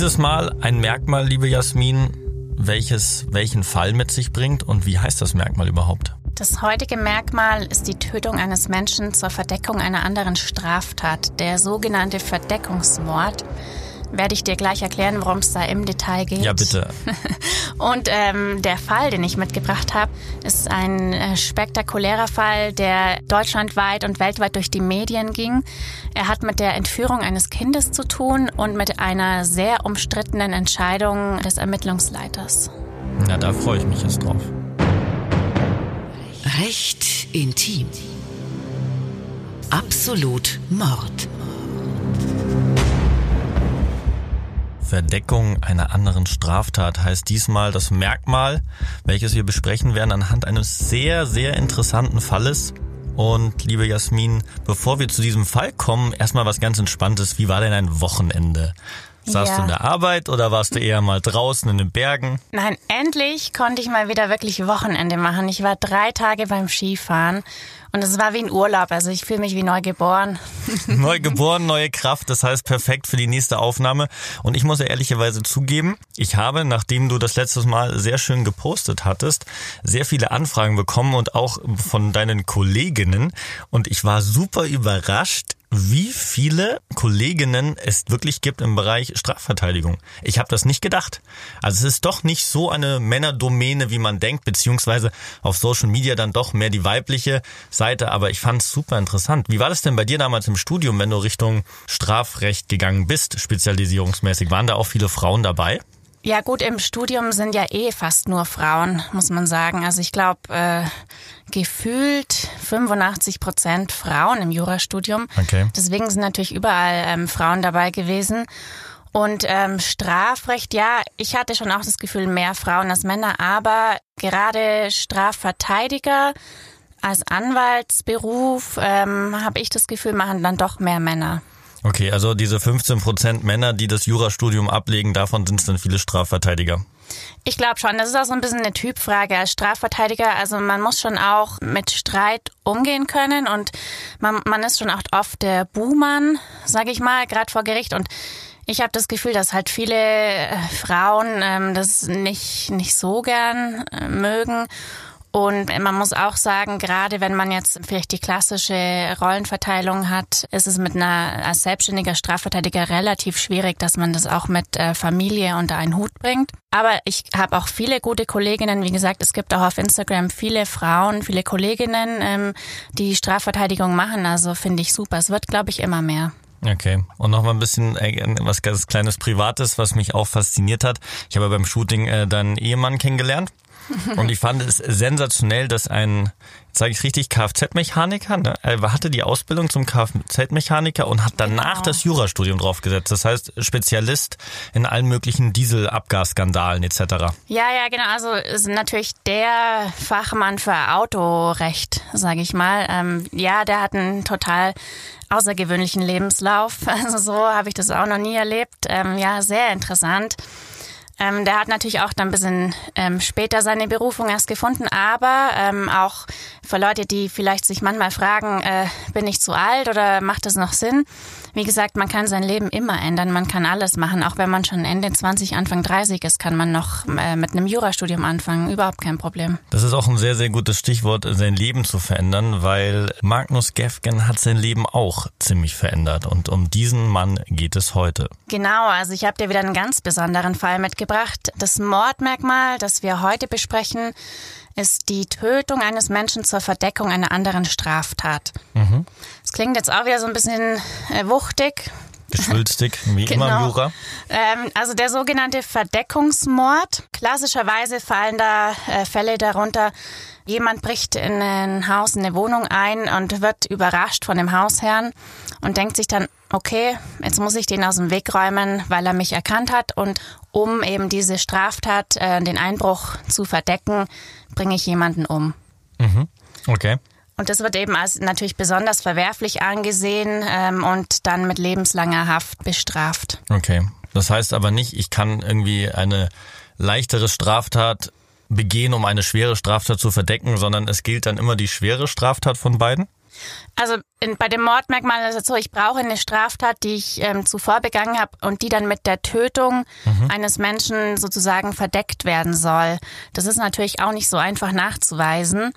Dieses Mal ein Merkmal, liebe Jasmin, welches welchen Fall mit sich bringt und wie heißt das Merkmal überhaupt? Das heutige Merkmal ist die Tötung eines Menschen zur Verdeckung einer anderen Straftat, der sogenannte Verdeckungsmord werde ich dir gleich erklären, worum es da im Detail geht. Ja, bitte. Und ähm, der Fall, den ich mitgebracht habe, ist ein äh, spektakulärer Fall, der deutschlandweit und weltweit durch die Medien ging. Er hat mit der Entführung eines Kindes zu tun und mit einer sehr umstrittenen Entscheidung des Ermittlungsleiters. Na, da freue ich mich jetzt drauf. Recht intim. Absolut Mord. Verdeckung einer anderen Straftat heißt diesmal das Merkmal, welches wir besprechen werden anhand eines sehr, sehr interessanten Falles. Und liebe Jasmin, bevor wir zu diesem Fall kommen, erstmal was ganz Entspanntes. Wie war denn ein Wochenende? Saßt Ja. du in der Arbeit oder warst du eher mal draußen in den Bergen? Nein, endlich konnte ich mal wieder wirklich Wochenende machen. Ich war drei Tage beim Skifahren und es war wie ein Urlaub. Also ich fühle mich wie neu geboren. Neu geboren, neue Kraft, das heißt perfekt für die nächste Aufnahme. Und ich muss ja ehrlicherweise zugeben, ich habe, nachdem du das letztes Mal sehr schön gepostet hattest, sehr viele Anfragen bekommen und auch von deinen Kolleginnen. Und ich war super überrascht, wie viele Kolleginnen es wirklich gibt im Bereich Strafverteidigung. Ich habe das nicht gedacht. Also es ist doch nicht so eine Männerdomäne, wie man denkt, beziehungsweise auf Social Media dann doch mehr die weibliche Seite. Aber ich fand es super interessant. Wie war das denn bei dir damals im Studium, wenn du Richtung Strafrecht gegangen bist, spezialisierungsmäßig? Waren da auch viele Frauen dabei? Ja gut, im Studium sind ja eh fast nur Frauen, muss man sagen. Also ich glaube, äh, gefühlt 85 Prozent Frauen im Jurastudium. Okay. Deswegen sind natürlich überall ähm, Frauen dabei gewesen. Und ähm, Strafrecht, ja, ich hatte schon auch das Gefühl, mehr Frauen als Männer, aber gerade Strafverteidiger als Anwaltsberuf ähm, habe ich das Gefühl, machen dann doch mehr Männer. Okay, also diese 15 Prozent Männer, die das Jurastudium ablegen, davon sind es dann viele Strafverteidiger. Ich glaube schon, das ist auch so ein bisschen eine Typfrage als Strafverteidiger. Also man muss schon auch mit Streit umgehen können und man, man ist schon auch oft der Buhmann, sage ich mal, gerade vor Gericht. Und ich habe das Gefühl, dass halt viele äh, Frauen ähm, das nicht, nicht so gern äh, mögen. Und man muss auch sagen, gerade wenn man jetzt vielleicht die klassische Rollenverteilung hat, ist es mit einer als selbstständiger Strafverteidiger relativ schwierig, dass man das auch mit äh, Familie unter einen Hut bringt. Aber ich habe auch viele gute Kolleginnen. Wie gesagt, es gibt auch auf Instagram viele Frauen, viele Kolleginnen, ähm, die Strafverteidigung machen. Also finde ich super. Es wird, glaube ich, immer mehr. Okay. Und noch mal ein bisschen äh, was ganz kleines Privates, was mich auch fasziniert hat. Ich habe beim Shooting äh, deinen Ehemann kennengelernt. Und ich fand es sensationell, dass ein, sage ich richtig, Kfz-Mechaniker, ne? er hatte die Ausbildung zum Kfz-Mechaniker und hat danach Genau. das Jurastudium draufgesetzt. Das heißt, Spezialist in allen möglichen Dieselabgasskandalen etc. Ja, ja, genau. Also ist natürlich der Fachmann für Autorecht, sage ich mal. Ähm, ja, der hat einen total außergewöhnlichen Lebenslauf. Also so habe ich das auch noch nie erlebt. Ähm, ja, sehr interessant. Ähm, der hat natürlich auch dann ein bisschen ähm, später seine Berufung erst gefunden, aber ähm, auch für Leute, die vielleicht sich manchmal fragen, äh, bin ich zu alt oder macht das noch Sinn? Wie gesagt, man kann sein Leben immer ändern, man kann alles machen. Auch wenn man schon Ende 20, Anfang 30 ist, kann man noch äh, mit einem Jurastudium anfangen. Überhaupt kein Problem. Das ist auch ein sehr, sehr gutes Stichwort, sein Leben zu verändern, weil Magnus Gefgen hat sein Leben auch ziemlich verändert. Und um diesen Mann geht es heute. Genau, also ich habe dir wieder einen ganz besonderen Fall mitgebracht. Das Mordmerkmal, das wir heute besprechen, ist die Tötung eines Menschen zur Verdeckung einer anderen Straftat. Das klingt jetzt auch wieder so ein bisschen äh, wuchtig. Geschwülstig, wie immer im Genau. Jura. Ähm, also der sogenannte Verdeckungsmord. Klassischerweise fallen da äh, Fälle darunter. Jemand bricht in ein Haus, in eine Wohnung ein und wird überrascht von dem Hausherrn und denkt sich dann, okay, jetzt muss ich den aus dem Weg räumen, weil er mich erkannt hat und um eben diese Straftat, äh, den Einbruch zu verdecken, bringe ich jemanden um. Okay. Und das wird eben als natürlich besonders verwerflich angesehen ähm, und dann mit lebenslanger Haft bestraft. Okay. Das heißt aber nicht, ich kann irgendwie eine leichtere Straftat begehen, um eine schwere Straftat zu verdecken, sondern es gilt dann immer die schwere Straftat von beiden? Also in, bei dem Mordmerkmal ist es so, ich brauche eine Straftat, die ich ähm, zuvor begangen habe und die dann mit der Tötung mhm. eines Menschen sozusagen verdeckt werden soll. Das ist natürlich auch nicht so einfach nachzuweisen.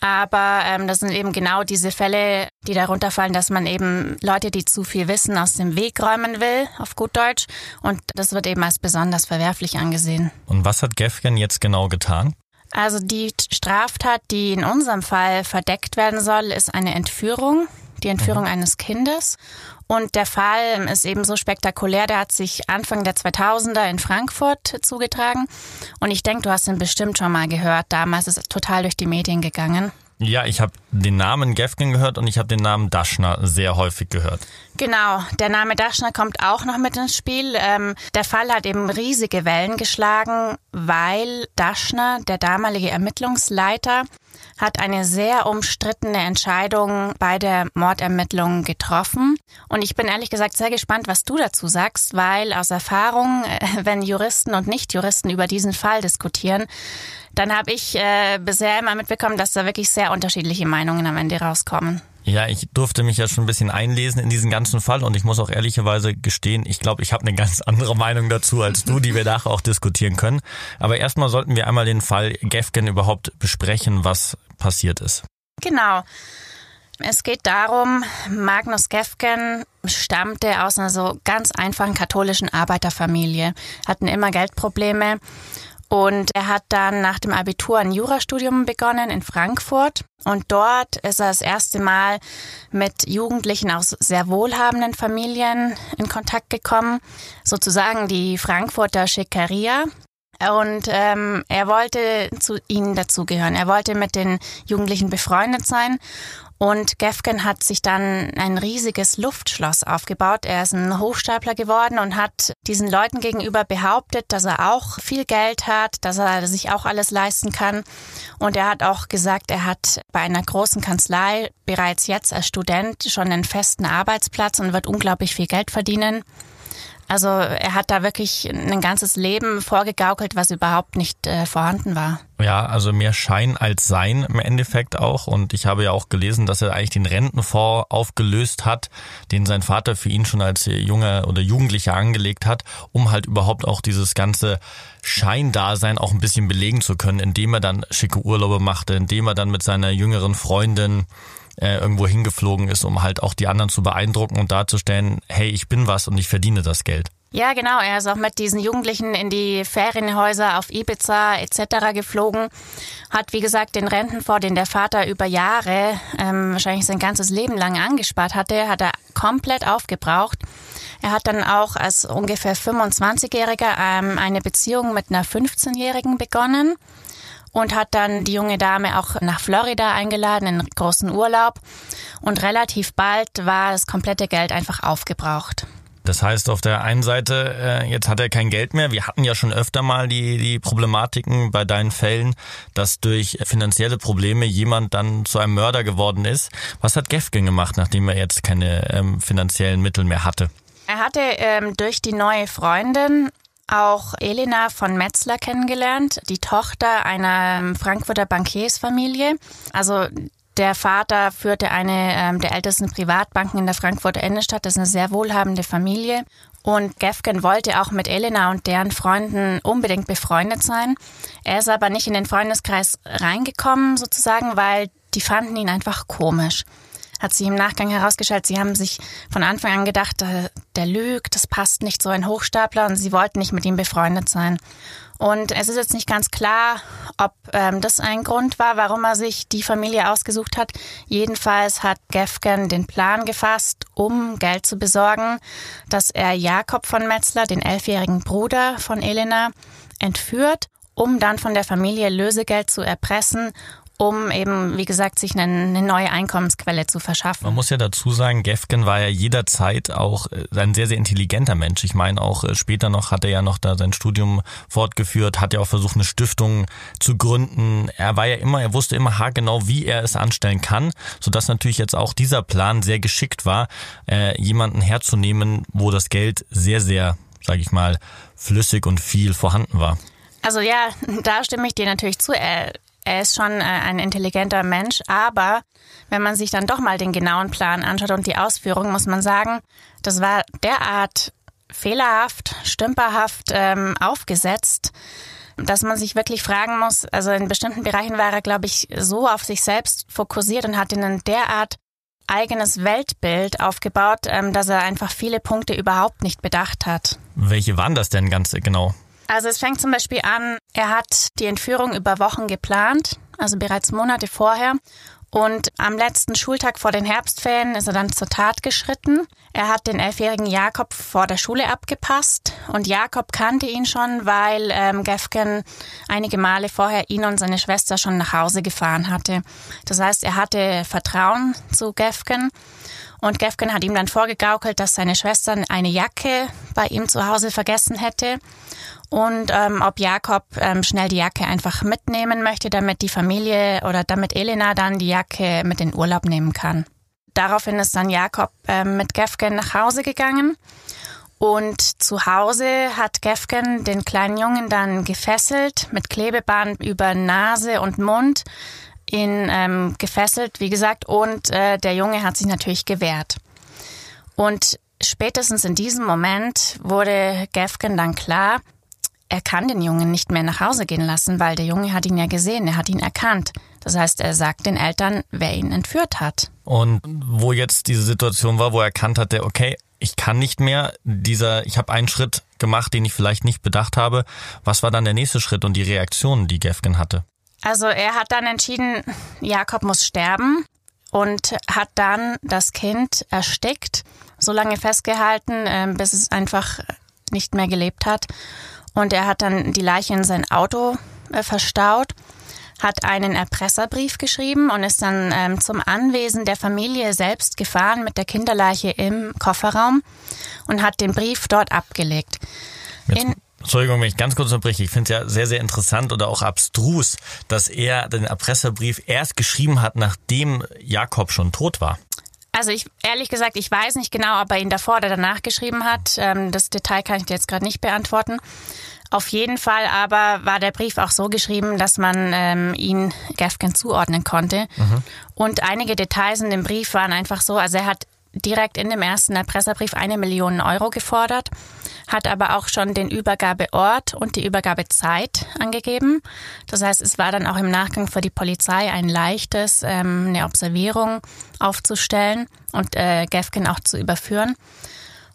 Aber ähm, das sind eben genau diese Fälle, die darunter fallen, dass man eben Leute, die zu viel wissen, aus dem Weg räumen will, auf gut Deutsch. Und das wird eben als besonders verwerflich angesehen. Und was hat Gefgen jetzt genau getan? Also die Straftat, die in unserem Fall verdeckt werden soll, ist eine Entführung, die Entführung mhm. eines Kindes. Und der Fall ist eben so spektakulär, der hat sich Anfang der 2000er in Frankfurt zugetragen. Und ich denke, du hast ihn bestimmt schon mal gehört. Damals ist es total durch die Medien gegangen. Ja, ich habe den Namen Gefgen gehört und ich habe den Namen Daschner sehr häufig gehört. Genau, der Name Daschner kommt auch noch mit ins Spiel. Ähm, der Fall hat eben riesige Wellen geschlagen, weil Daschner, der damalige Ermittlungsleiter, hat eine sehr umstrittene Entscheidung bei der Mordermittlung getroffen. Und ich bin ehrlich gesagt sehr gespannt, was du dazu sagst, weil aus Erfahrung, äh, wenn Juristen und Nichtjuristen über diesen Fall diskutieren, dann habe ich äh, bisher immer mitbekommen, dass da wirklich sehr unterschiedliche Meinungen am Ende rauskommen. Ja, ich durfte mich ja schon ein bisschen einlesen in diesen ganzen Fall und ich muss auch ehrlicherweise gestehen, ich glaube, ich habe eine ganz andere Meinung dazu als du, die wir nachher auch diskutieren können. Aber erstmal sollten wir einmal den Fall Gefgen überhaupt besprechen, was passiert ist. Genau. Es geht darum, Magnus Gefgen stammte aus einer so ganz einfachen katholischen Arbeiterfamilie, hatten immer Geldprobleme und er hat dann nach dem Abitur ein Jurastudium begonnen in Frankfurt. Und dort ist er das erste Mal mit Jugendlichen aus sehr wohlhabenden Familien in Kontakt gekommen. Sozusagen die Frankfurter Schickeria. Und ähm, er wollte zu ihnen dazugehören. Er wollte mit den Jugendlichen befreundet sein und Gefgen hat sich dann ein riesiges Luftschloss aufgebaut. Er ist ein Hochstapler geworden und hat diesen Leuten gegenüber behauptet, dass er auch viel Geld hat, dass er sich auch alles leisten kann. Und er hat auch gesagt, er hat bei einer großen Kanzlei bereits jetzt als Student schon einen festen Arbeitsplatz und wird unglaublich viel Geld verdienen. Also er hat da wirklich ein ganzes Leben vorgegaukelt, was überhaupt nicht äh, vorhanden war. Ja, also mehr Schein als Sein im Endeffekt auch. Und ich habe ja auch gelesen, dass er eigentlich den Rentenfonds aufgelöst hat, den sein Vater für ihn schon als junger oder Jugendlicher angelegt hat, um halt überhaupt auch dieses ganze Scheindasein auch ein bisschen belegen zu können, indem er dann schicke Urlaube machte, indem er dann mit seiner jüngeren Freundin äh, irgendwo hingeflogen ist, um halt auch die anderen zu beeindrucken und darzustellen, hey, ich bin was und ich verdiene das Geld. Ja, genau. Er ist auch mit diesen Jugendlichen in die Ferienhäuser auf Ibiza etc. geflogen. Hat, wie gesagt, den Rentenfonds, den der Vater über Jahre, ähm, wahrscheinlich sein ganzes Leben lang angespart hatte, hat er komplett aufgebraucht. Er hat dann auch als ungefähr 25-Jähriger ähm, eine Beziehung mit einer 15-Jährigen begonnen und hat dann die junge Dame auch nach Florida eingeladen in großen Urlaub. Und relativ bald war das komplette Geld einfach aufgebraucht. Das heißt, auf der einen Seite, äh, jetzt hat er kein Geld mehr. Wir hatten ja schon öfter mal die, die Problematiken bei deinen Fällen, dass durch finanzielle Probleme jemand dann zu einem Mörder geworden ist. Was hat Gefgen gemacht, nachdem er jetzt keine ähm, finanziellen Mittel mehr hatte? Er hatte ähm, durch die neue Freundin auch Elena von Metzler kennengelernt, die Tochter einer Frankfurter Bankiersfamilie. Also der Vater führte eine ähm, der ältesten Privatbanken in der Frankfurter Innenstadt. Das ist eine sehr wohlhabende Familie. Und Gefgen wollte auch mit Elena und deren Freunden unbedingt befreundet sein. Er ist aber nicht in den Freundeskreis reingekommen, sozusagen, weil die fanden ihn einfach komisch hat sich im Nachgang herausgestellt, sie haben sich von Anfang an gedacht, der, der lügt, das passt nicht so ein Hochstapler und sie wollten nicht mit ihm befreundet sein. Und es ist jetzt nicht ganz klar, ob ähm, das ein Grund war, warum er sich die Familie ausgesucht hat. Jedenfalls hat Gefgen den Plan gefasst, um Geld zu besorgen, dass er Jakob von Metzler, den elfjährigen Bruder von Elena, entführt, um dann von der Familie Lösegeld zu erpressen um eben, wie gesagt, sich eine, eine, neue Einkommensquelle zu verschaffen. Man muss ja dazu sagen, Gefgen war ja jederzeit auch äh, ein sehr, sehr intelligenter Mensch. Ich meine, auch äh, später noch hat er ja noch da sein Studium fortgeführt, hat ja auch versucht, eine Stiftung zu gründen. Er war ja immer, er wusste immer haargenau, wie er es anstellen kann, sodass natürlich jetzt auch dieser Plan sehr geschickt war, äh, jemanden herzunehmen, wo das Geld sehr, sehr, sage ich mal, flüssig und viel vorhanden war. Also ja, da stimme ich dir natürlich zu. Er er ist schon äh, ein intelligenter Mensch, aber wenn man sich dann doch mal den genauen Plan anschaut und die Ausführung, muss man sagen, das war derart fehlerhaft, stümperhaft ähm, aufgesetzt, dass man sich wirklich fragen muss, also in bestimmten Bereichen war er, glaube ich, so auf sich selbst fokussiert und hat einen derart eigenes Weltbild aufgebaut, ähm, dass er einfach viele Punkte überhaupt nicht bedacht hat. Welche waren das denn ganz genau? Also es fängt zum Beispiel an, er hat die Entführung über Wochen geplant, also bereits Monate vorher. Und am letzten Schultag vor den Herbstferien ist er dann zur Tat geschritten. Er hat den elfjährigen Jakob vor der Schule abgepasst und Jakob kannte ihn schon, weil ähm, Gefgen einige Male vorher ihn und seine Schwester schon nach Hause gefahren hatte. Das heißt, er hatte Vertrauen zu Gefgen und Gefgen hat ihm dann vorgegaukelt, dass seine Schwester eine Jacke bei ihm zu Hause vergessen hätte und ähm, ob Jakob ähm, schnell die Jacke einfach mitnehmen möchte, damit die Familie oder damit Elena dann die Jacke mit in Urlaub nehmen kann. Daraufhin ist dann Jakob ähm, mit Gefgen nach Hause gegangen und zu Hause hat Gefgen den kleinen Jungen dann gefesselt mit Klebeband über Nase und Mund, ihn ähm, gefesselt, wie gesagt, und äh, der Junge hat sich natürlich gewehrt. Und spätestens in diesem Moment wurde Gefgen dann klar, er kann den Jungen nicht mehr nach Hause gehen lassen, weil der Junge hat ihn ja gesehen, er hat ihn erkannt. Das heißt, er sagt den Eltern, wer ihn entführt hat. Und wo jetzt diese Situation war, wo er erkannt hat, der, okay, ich kann nicht mehr, dieser, ich habe einen Schritt gemacht, den ich vielleicht nicht bedacht habe. Was war dann der nächste Schritt und die Reaktion, die Gefgen hatte? Also er hat dann entschieden, Jakob muss sterben und hat dann das Kind erstickt, so lange festgehalten, ähm, bis es einfach nicht mehr gelebt hat. Und er hat dann die Leiche in sein Auto äh, verstaut, hat einen Erpresserbrief geschrieben und ist dann ähm, zum Anwesen der Familie selbst gefahren mit der Kinderleiche im Kofferraum und hat den Brief dort abgelegt. Jetzt, Entschuldigung, wenn ich ganz kurz unterbreche. Ich finde es ja sehr, sehr interessant oder auch abstrus, dass er den Erpresserbrief erst geschrieben hat, nachdem Jakob schon tot war. Also ich ehrlich gesagt, ich weiß nicht genau, ob er ihn davor oder danach geschrieben hat. Ähm, das Detail kann ich dir jetzt gerade nicht beantworten. Auf jeden Fall aber war der Brief auch so geschrieben, dass man ähm, ihn Gafgen zuordnen konnte. Mhm. Und einige Details in dem Brief waren einfach so, also er hat direkt in dem ersten Erpresserbrief eine Million Euro gefordert, hat aber auch schon den Übergabeort und die Übergabezeit angegeben. Das heißt, es war dann auch im Nachgang für die Polizei ein leichtes, ähm, eine Observierung aufzustellen und äh, Gefgen auch zu überführen.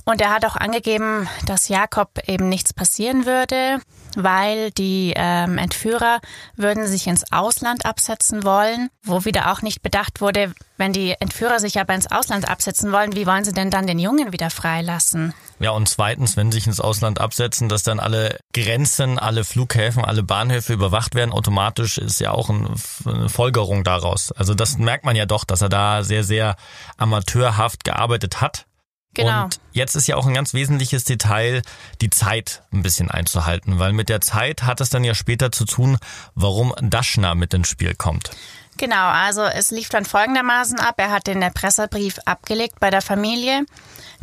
Und er hat auch angegeben, dass Jakob eben nichts passieren würde, weil die ähm, Entführer würden sich ins Ausland absetzen wollen, wo wieder auch nicht bedacht wurde, wenn die Entführer sich aber ins Ausland absetzen wollen, wie wollen sie denn dann den Jungen wieder freilassen? Ja, und zweitens, wenn sie sich ins Ausland absetzen, dass dann alle Grenzen, alle Flughäfen, alle Bahnhöfe überwacht werden, automatisch ist ja auch eine Folgerung daraus. Also das merkt man ja doch, dass er da sehr, sehr amateurhaft gearbeitet hat Genau. Und jetzt ist ja auch ein ganz wesentliches Detail, die Zeit ein bisschen einzuhalten, weil mit der Zeit hat es dann ja später zu tun, warum Daschner mit ins Spiel kommt. Genau, also es lief dann folgendermaßen ab. Er hat den Erpresserbrief abgelegt bei der Familie.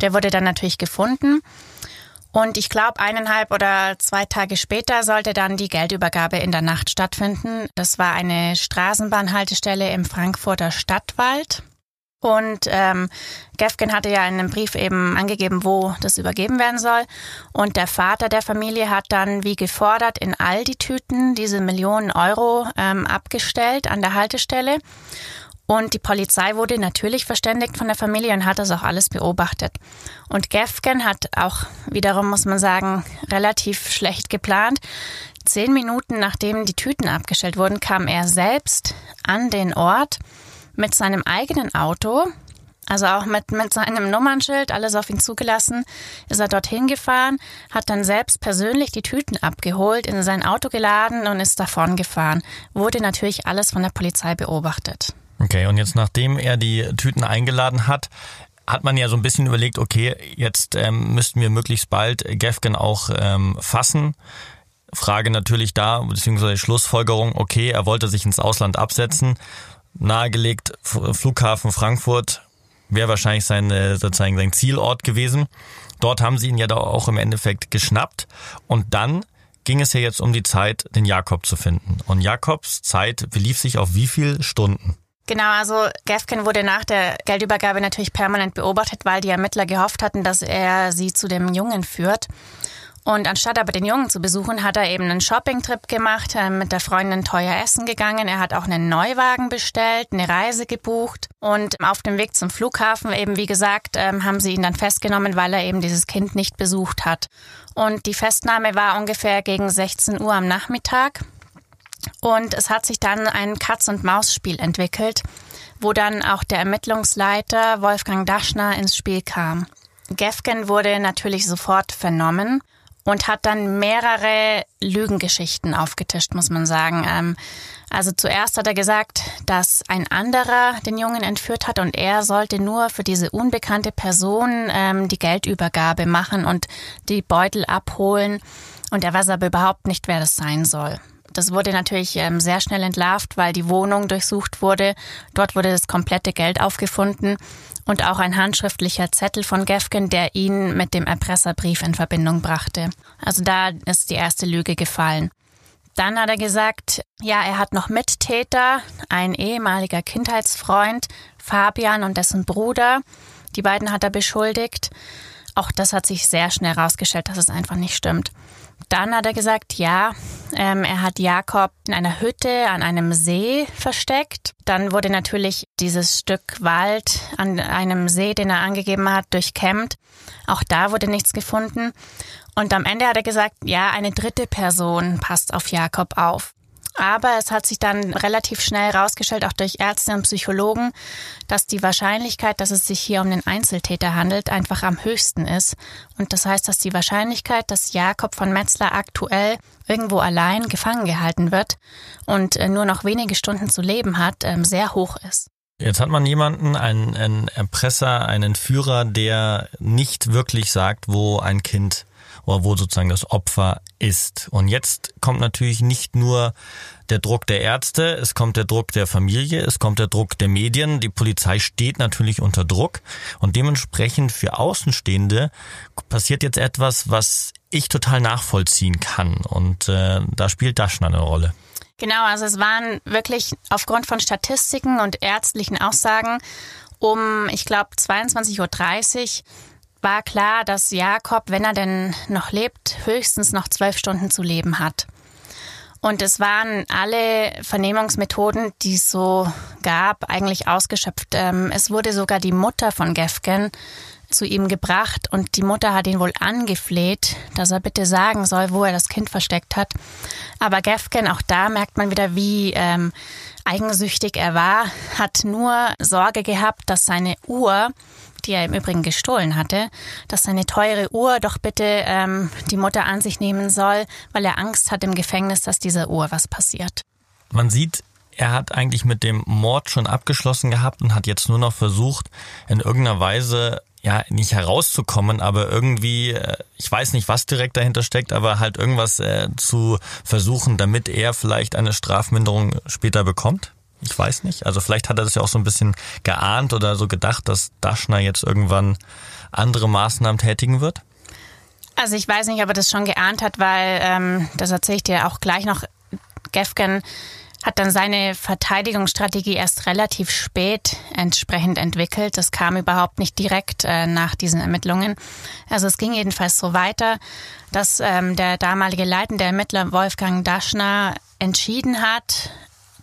Der wurde dann natürlich gefunden. Und ich glaube, eineinhalb oder zwei Tage später sollte dann die Geldübergabe in der Nacht stattfinden. Das war eine Straßenbahnhaltestelle im Frankfurter Stadtwald. Und ähm, Gefgen hatte ja in einem Brief eben angegeben, wo das übergeben werden soll. Und der Vater der Familie hat dann, wie gefordert, in all die Tüten diese Millionen Euro ähm, abgestellt an der Haltestelle. Und die Polizei wurde natürlich verständigt von der Familie und hat das auch alles beobachtet. Und Gefgen hat auch wiederum, muss man sagen, relativ schlecht geplant. Zehn Minuten nachdem die Tüten abgestellt wurden, kam er selbst an den Ort mit seinem eigenen Auto, also auch mit, mit seinem Nummernschild, alles auf ihn zugelassen, ist er dorthin gefahren, hat dann selbst persönlich die Tüten abgeholt, in sein Auto geladen und ist davon gefahren. Wurde natürlich alles von der Polizei beobachtet. Okay, und jetzt nachdem er die Tüten eingeladen hat, hat man ja so ein bisschen überlegt, okay, jetzt ähm, müssten wir möglichst bald Gefgen auch ähm, fassen. Frage natürlich da, beziehungsweise Schlussfolgerung, okay, er wollte sich ins Ausland absetzen nahegelegt, Flughafen Frankfurt wäre wahrscheinlich sein, äh, sozusagen sein Zielort gewesen. Dort haben sie ihn ja da auch im Endeffekt geschnappt und dann ging es ja jetzt um die Zeit, den Jakob zu finden. Und Jakobs Zeit belief sich auf wie viele Stunden? Genau, also Gefkin wurde nach der Geldübergabe natürlich permanent beobachtet, weil die Ermittler gehofft hatten, dass er sie zu dem Jungen führt. Und anstatt aber den Jungen zu besuchen, hat er eben einen Shoppingtrip gemacht, äh, mit der Freundin teuer essen gegangen. Er hat auch einen Neuwagen bestellt, eine Reise gebucht. Und auf dem Weg zum Flughafen, eben wie gesagt, ähm, haben sie ihn dann festgenommen, weil er eben dieses Kind nicht besucht hat. Und die Festnahme war ungefähr gegen 16 Uhr am Nachmittag. Und es hat sich dann ein Katz-und-Maus-Spiel entwickelt, wo dann auch der Ermittlungsleiter Wolfgang Daschner ins Spiel kam. Gefgen wurde natürlich sofort vernommen und hat dann mehrere Lügengeschichten aufgetischt, muss man sagen. Ähm, also zuerst hat er gesagt, dass ein anderer den Jungen entführt hat und er sollte nur für diese unbekannte Person ähm, die Geldübergabe machen und die Beutel abholen. Und er weiß aber überhaupt nicht, wer das sein soll. Das wurde natürlich ähm, sehr schnell entlarvt, weil die Wohnung durchsucht wurde. Dort wurde das komplette Geld aufgefunden und auch ein handschriftlicher Zettel von Gefgen, der ihn mit dem Erpresserbrief in Verbindung brachte. Also da ist die erste Lüge gefallen. Dann hat er gesagt, ja, er hat noch Mittäter, ein ehemaliger Kindheitsfreund, Fabian und dessen Bruder. Die beiden hat er beschuldigt. Auch das hat sich sehr schnell herausgestellt, dass es einfach nicht stimmt. Dann hat er gesagt, ja, ähm, er hat Jakob in einer Hütte an einem See versteckt. Dann wurde natürlich dieses Stück Wald an einem See, den er angegeben hat, durchkämmt. Auch da wurde nichts gefunden. Und am Ende hat er gesagt, ja, eine dritte Person passt auf Jakob auf. Aber es hat sich dann relativ schnell herausgestellt, auch durch Ärzte und Psychologen, dass die Wahrscheinlichkeit, dass es sich hier um den Einzeltäter handelt, einfach am höchsten ist. Und das heißt, dass die Wahrscheinlichkeit, dass Jakob von Metzler aktuell irgendwo allein gefangen gehalten wird und äh, nur noch wenige Stunden zu leben hat, ähm, sehr hoch ist. Jetzt hat man jemanden, einen, einen Erpresser, einen Führer, der nicht wirklich sagt, wo ein Kind wo sozusagen das Opfer ist. Und jetzt kommt natürlich nicht nur der Druck der Ärzte, es kommt der Druck der Familie, es kommt der Druck der Medien. Die Polizei steht natürlich unter Druck und dementsprechend für Außenstehende passiert jetzt etwas, was ich total nachvollziehen kann. Und äh, da spielt Daschner eine Rolle. Genau, also es waren wirklich aufgrund von Statistiken und ärztlichen Aussagen um, ich glaube, 22.30 Uhr war klar, dass Jakob, wenn er denn noch lebt, höchstens noch zwölf Stunden zu leben hat. Und es waren alle Vernehmungsmethoden, die es so gab, eigentlich ausgeschöpft. Ähm, es wurde sogar die Mutter von Gefgen zu ihm gebracht und die Mutter hat ihn wohl angefleht, dass er bitte sagen soll, wo er das Kind versteckt hat. Aber Gefgen, auch da merkt man wieder, wie ähm, eigensüchtig er war, hat nur Sorge gehabt, dass seine Uhr die er im Übrigen gestohlen hatte, dass seine teure Uhr doch bitte ähm, die Mutter an sich nehmen soll, weil er Angst hat im Gefängnis, dass dieser Uhr was passiert. Man sieht, er hat eigentlich mit dem Mord schon abgeschlossen gehabt und hat jetzt nur noch versucht, in irgendeiner Weise ja, nicht herauszukommen, aber irgendwie, äh, ich weiß nicht, was direkt dahinter steckt, aber halt irgendwas äh, zu versuchen, damit er vielleicht eine Strafminderung später bekommt? Ich weiß nicht. Also vielleicht hat er das ja auch so ein bisschen geahnt oder so gedacht, dass Daschner jetzt irgendwann andere Maßnahmen tätigen wird? Also ich weiß nicht, ob er das schon geahnt hat, weil, ähm, das erzähle ich dir auch gleich noch, Gefgen hat dann seine Verteidigungsstrategie erst relativ spät entsprechend entwickelt. Das kam überhaupt nicht direkt äh, nach diesen Ermittlungen. Also es ging jedenfalls so weiter, dass ähm, der damalige leitende Ermittler Wolfgang Daschner entschieden hat,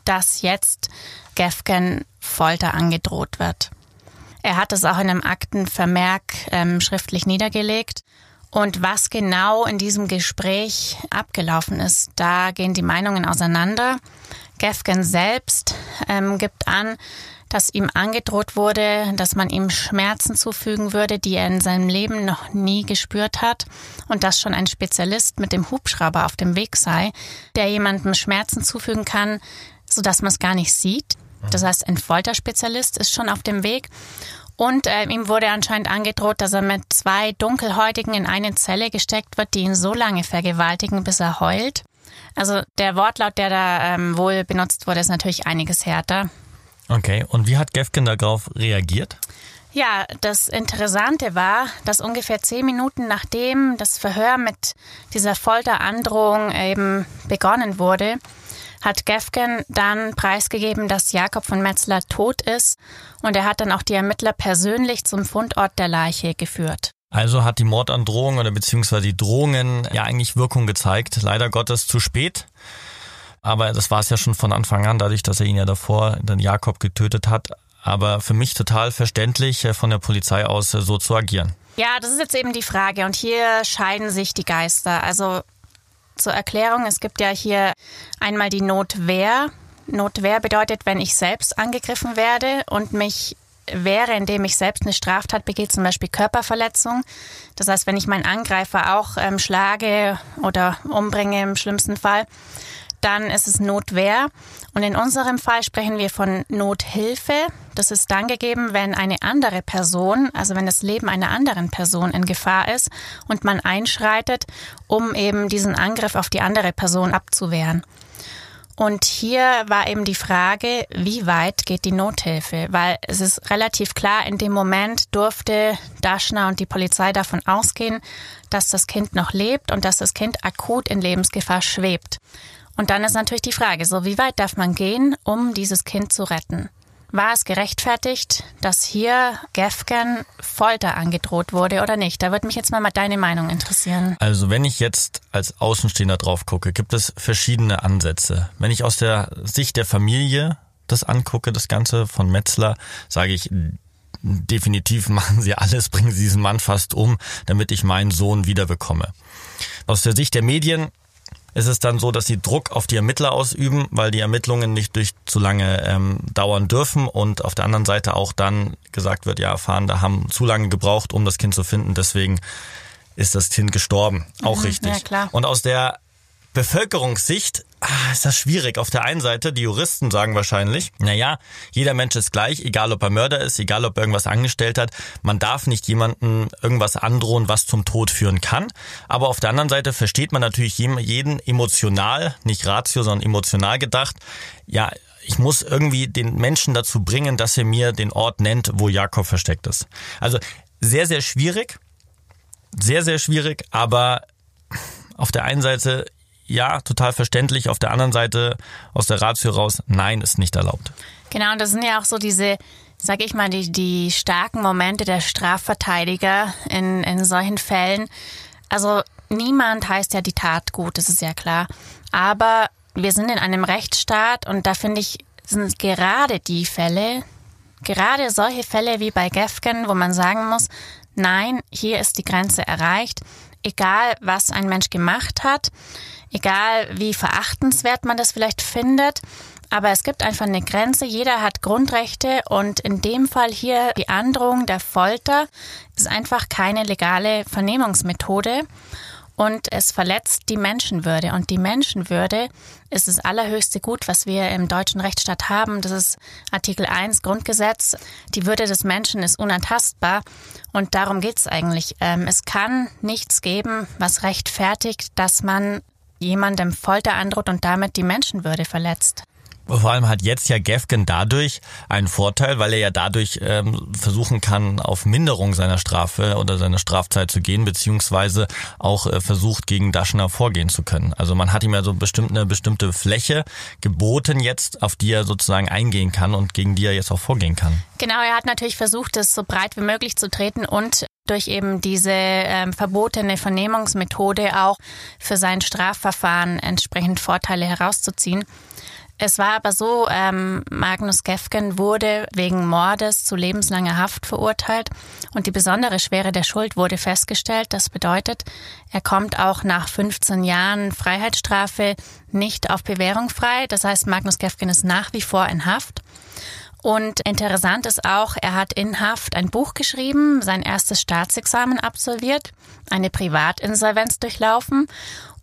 dass jetzt Gefgen Folter angedroht wird. Er hat es auch in einem Aktenvermerk ähm, schriftlich niedergelegt. Und was genau in diesem Gespräch abgelaufen ist, da gehen die Meinungen auseinander. Gefgen selbst ähm, gibt an, dass ihm angedroht wurde, dass man ihm Schmerzen zufügen würde, die er in seinem Leben noch nie gespürt hat und dass schon ein Spezialist mit dem Hubschrauber auf dem Weg sei, der jemandem Schmerzen zufügen kann, sodass man es gar nicht sieht. Das heißt, ein Folterspezialist ist schon auf dem Weg. Und äh, ihm wurde anscheinend angedroht, dass er mit zwei Dunkelhäutigen in eine Zelle gesteckt wird, die ihn so lange vergewaltigen, bis er heult. Also der Wortlaut, der da ähm, wohl benutzt wurde, ist natürlich einiges härter. Okay, und wie hat Gefkin darauf reagiert? Ja, das Interessante war, dass ungefähr zehn Minuten nachdem das Verhör mit dieser Folterandrohung eben begonnen wurde, hat Gefgen dann preisgegeben, dass Jakob von Metzler tot ist und er hat dann auch die Ermittler persönlich zum Fundort der Leiche geführt. Also hat die Mordandrohung oder beziehungsweise die Drohungen ja eigentlich Wirkung gezeigt. Leider Gottes zu spät. Aber das war es ja schon von Anfang an, dadurch, dass er ihn ja davor, den Jakob getötet hat, aber für mich total verständlich, äh, von der Polizei aus äh, so zu agieren. Ja, das ist jetzt eben die Frage und hier scheiden sich die Geister. Also zur Erklärung, es gibt ja hier einmal die Notwehr. Notwehr bedeutet, wenn ich selbst angegriffen werde und mich wehre, indem ich selbst eine Straftat begehe, zum Beispiel Körperverletzung. Das heißt, wenn ich meinen Angreifer auch ähm, schlage oder umbringe im schlimmsten Fall, dann ist es Notwehr. Und in unserem Fall sprechen wir von Nothilfe. Das ist dann gegeben, wenn eine andere Person, also wenn das Leben einer anderen Person in Gefahr ist und man einschreitet, um eben diesen Angriff auf die andere Person abzuwehren. Und hier war eben die Frage, wie weit geht die Nothilfe? Weil es ist relativ klar, in dem Moment durfte Daschner und die Polizei davon ausgehen, dass das Kind noch lebt und dass das Kind akut in Lebensgefahr schwebt. Und dann ist natürlich die Frage, so wie weit darf man gehen, um dieses Kind zu retten? War es gerechtfertigt, dass hier Gefgen Folter angedroht wurde oder nicht? Da würde mich jetzt mal deine Meinung interessieren. Also wenn ich jetzt als Außenstehender drauf gucke, gibt es verschiedene Ansätze. Wenn ich aus der Sicht der Familie das angucke, das Ganze von Metzler, sage ich, definitiv machen sie alles, bringen sie diesen Mann fast um, damit ich meinen Sohn wiederbekomme. Aus der Sicht der Medien ist es dann so, dass sie Druck auf die Ermittler ausüben, weil die Ermittlungen nicht durch zu lange ähm, dauern dürfen und auf der anderen Seite auch dann gesagt wird, ja, Fahnder haben zu lange gebraucht, um das Kind zu finden, deswegen ist das Kind gestorben. Auch mhm, richtig. Ja, klar. Und aus der Bevölkerungssicht ah, ist das schwierig. Auf der einen Seite, die Juristen sagen wahrscheinlich, naja, jeder Mensch ist gleich, egal ob er Mörder ist, egal ob er irgendwas angestellt hat. Man darf nicht jemandem irgendwas androhen, was zum Tod führen kann. Aber auf der anderen Seite versteht man natürlich jeden emotional, nicht ratio, sondern emotional gedacht. Ja, ich muss irgendwie den Menschen dazu bringen, dass er mir den Ort nennt, wo Jakob versteckt ist. Also sehr, sehr schwierig. Sehr, sehr schwierig, aber auf der einen Seite ja, total verständlich. Auf der anderen Seite aus der Ratio raus, nein, ist nicht erlaubt. Genau, und das sind ja auch so diese, sag ich mal, die, die starken Momente der Strafverteidiger in, in solchen Fällen. Also niemand heißt ja die Tat gut, das ist ja klar. Aber wir sind in einem Rechtsstaat und da finde ich, sind gerade die Fälle, gerade solche Fälle wie bei Gefgen, wo man sagen muss, nein, hier ist die Grenze erreicht, egal was ein Mensch gemacht hat egal wie verachtenswert man das vielleicht findet. Aber es gibt einfach eine Grenze. Jeder hat Grundrechte und in dem Fall hier die Androhung der Folter ist einfach keine legale Vernehmungsmethode und es verletzt die Menschenwürde. Und die Menschenwürde ist das allerhöchste Gut, was wir im deutschen Rechtsstaat haben. Das ist Artikel 1 Grundgesetz. Die Würde des Menschen ist unantastbar. Und darum geht es eigentlich. Ähm, es kann nichts geben, was rechtfertigt, dass man jemandem Folter androht und damit die Menschenwürde verletzt. Vor allem hat jetzt ja Gefgen dadurch einen Vorteil, weil er ja dadurch ähm, versuchen kann, auf Minderung seiner Strafe oder seiner Strafzeit zu gehen, beziehungsweise auch äh, versucht, gegen Daschner vorgehen zu können. Also man hat ihm ja so bestimmt eine bestimmte Fläche geboten jetzt, auf die er sozusagen eingehen kann und gegen die er jetzt auch vorgehen kann. Genau, er hat natürlich versucht, es so breit wie möglich zu treten und durch eben diese ähm, verbotene Vernehmungsmethode auch für sein Strafverfahren entsprechend Vorteile herauszuziehen. Es war aber so, ähm, Magnus Gefgen wurde wegen Mordes zu lebenslanger Haft verurteilt und die besondere Schwere der Schuld wurde festgestellt. Das bedeutet, er kommt auch nach 15 Jahren Freiheitsstrafe nicht auf Bewährung frei. Das heißt, Magnus Gefgen ist nach wie vor in Haft. Und interessant ist auch, er hat in Haft ein Buch geschrieben, sein erstes Staatsexamen absolviert, eine Privatinsolvenz durchlaufen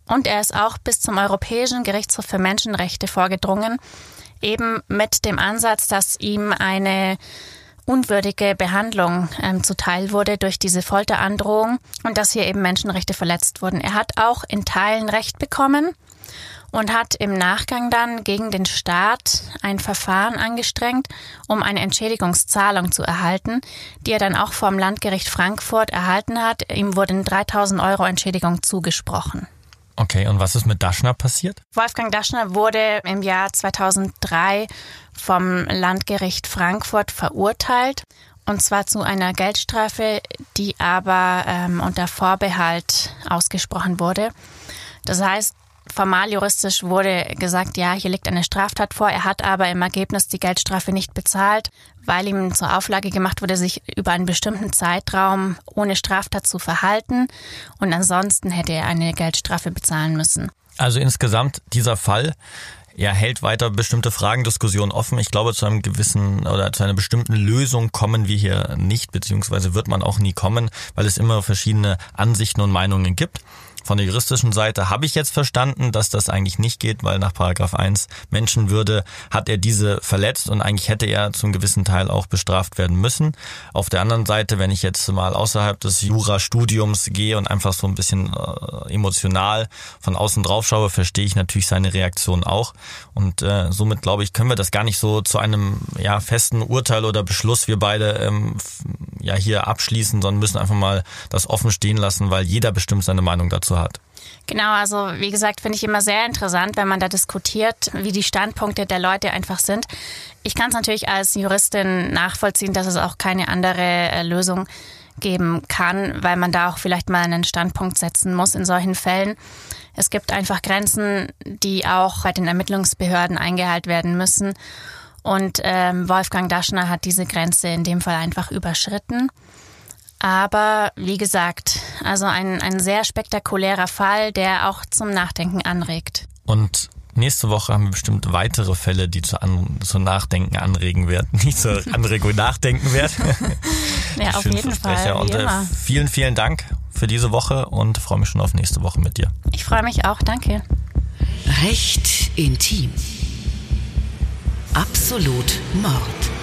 und er ist auch bis zum Europäischen Gerichtshof für Menschenrechte vorgedrungen, eben mit dem Ansatz, dass ihm eine unwürdige Behandlung ähm, zuteil wurde durch diese Folterandrohung und dass hier eben Menschenrechte verletzt wurden. Er hat auch in Teilen Recht bekommen und hat im Nachgang dann gegen den Staat ein Verfahren angestrengt, um eine Entschädigungszahlung zu erhalten, die er dann auch vom Landgericht Frankfurt erhalten hat. Ihm wurden 3000 Euro Entschädigung zugesprochen. Okay, und was ist mit Daschner passiert? Wolfgang Daschner wurde im Jahr 2003 vom Landgericht Frankfurt verurteilt. Und zwar zu einer Geldstrafe, die aber ähm, unter Vorbehalt ausgesprochen wurde. Das heißt, Formal juristisch wurde gesagt, ja, hier liegt eine Straftat vor. Er hat aber im Ergebnis die Geldstrafe nicht bezahlt, weil ihm zur Auflage gemacht wurde, sich über einen bestimmten Zeitraum ohne Straftat zu verhalten. Und ansonsten hätte er eine Geldstrafe bezahlen müssen. Also insgesamt dieser Fall ja, hält weiter bestimmte Fragen, Diskussionen offen. Ich glaube, zu einem gewissen oder zu einer bestimmten Lösung kommen wir hier nicht, beziehungsweise wird man auch nie kommen, weil es immer verschiedene Ansichten und Meinungen gibt. Von der juristischen Seite habe ich jetzt verstanden, dass das eigentlich nicht geht, weil nach Paragraph 1 Menschenwürde hat er diese verletzt und eigentlich hätte er zum gewissen Teil auch bestraft werden müssen. Auf der anderen Seite, wenn ich jetzt mal außerhalb des Jurastudiums gehe und einfach so ein bisschen äh, emotional von außen drauf schaue, verstehe ich natürlich seine Reaktion auch. Und äh, somit glaube ich, können wir das gar nicht so zu einem ja, festen Urteil oder Beschluss wir beide ähm, ja hier abschließen, sondern müssen einfach mal das offen stehen lassen, weil jeder bestimmt seine Meinung dazu dazu hat. Genau, also wie gesagt, finde ich immer sehr interessant, wenn man da diskutiert, wie die Standpunkte der Leute einfach sind. Ich kann es natürlich als Juristin nachvollziehen, dass es auch keine andere äh, Lösung geben kann, weil man da auch vielleicht mal einen Standpunkt setzen muss in solchen Fällen. Es gibt einfach Grenzen, die auch bei den Ermittlungsbehörden eingehalten werden müssen. Und ähm, Wolfgang Daschner hat diese Grenze in dem Fall einfach überschritten. Aber wie gesagt, also ein, ein sehr spektakulärer Fall, der auch zum Nachdenken anregt. Und nächste Woche haben wir bestimmt weitere Fälle, die zu, an, zu Nachdenken anregen werden. Nicht zur Anregung nachdenken werden. ja, auf jeden Fall. Und äh, vielen, vielen Dank für diese Woche und freue mich schon auf nächste Woche mit dir. Ich freue mich auch, danke. Recht intim. Absolut Mord.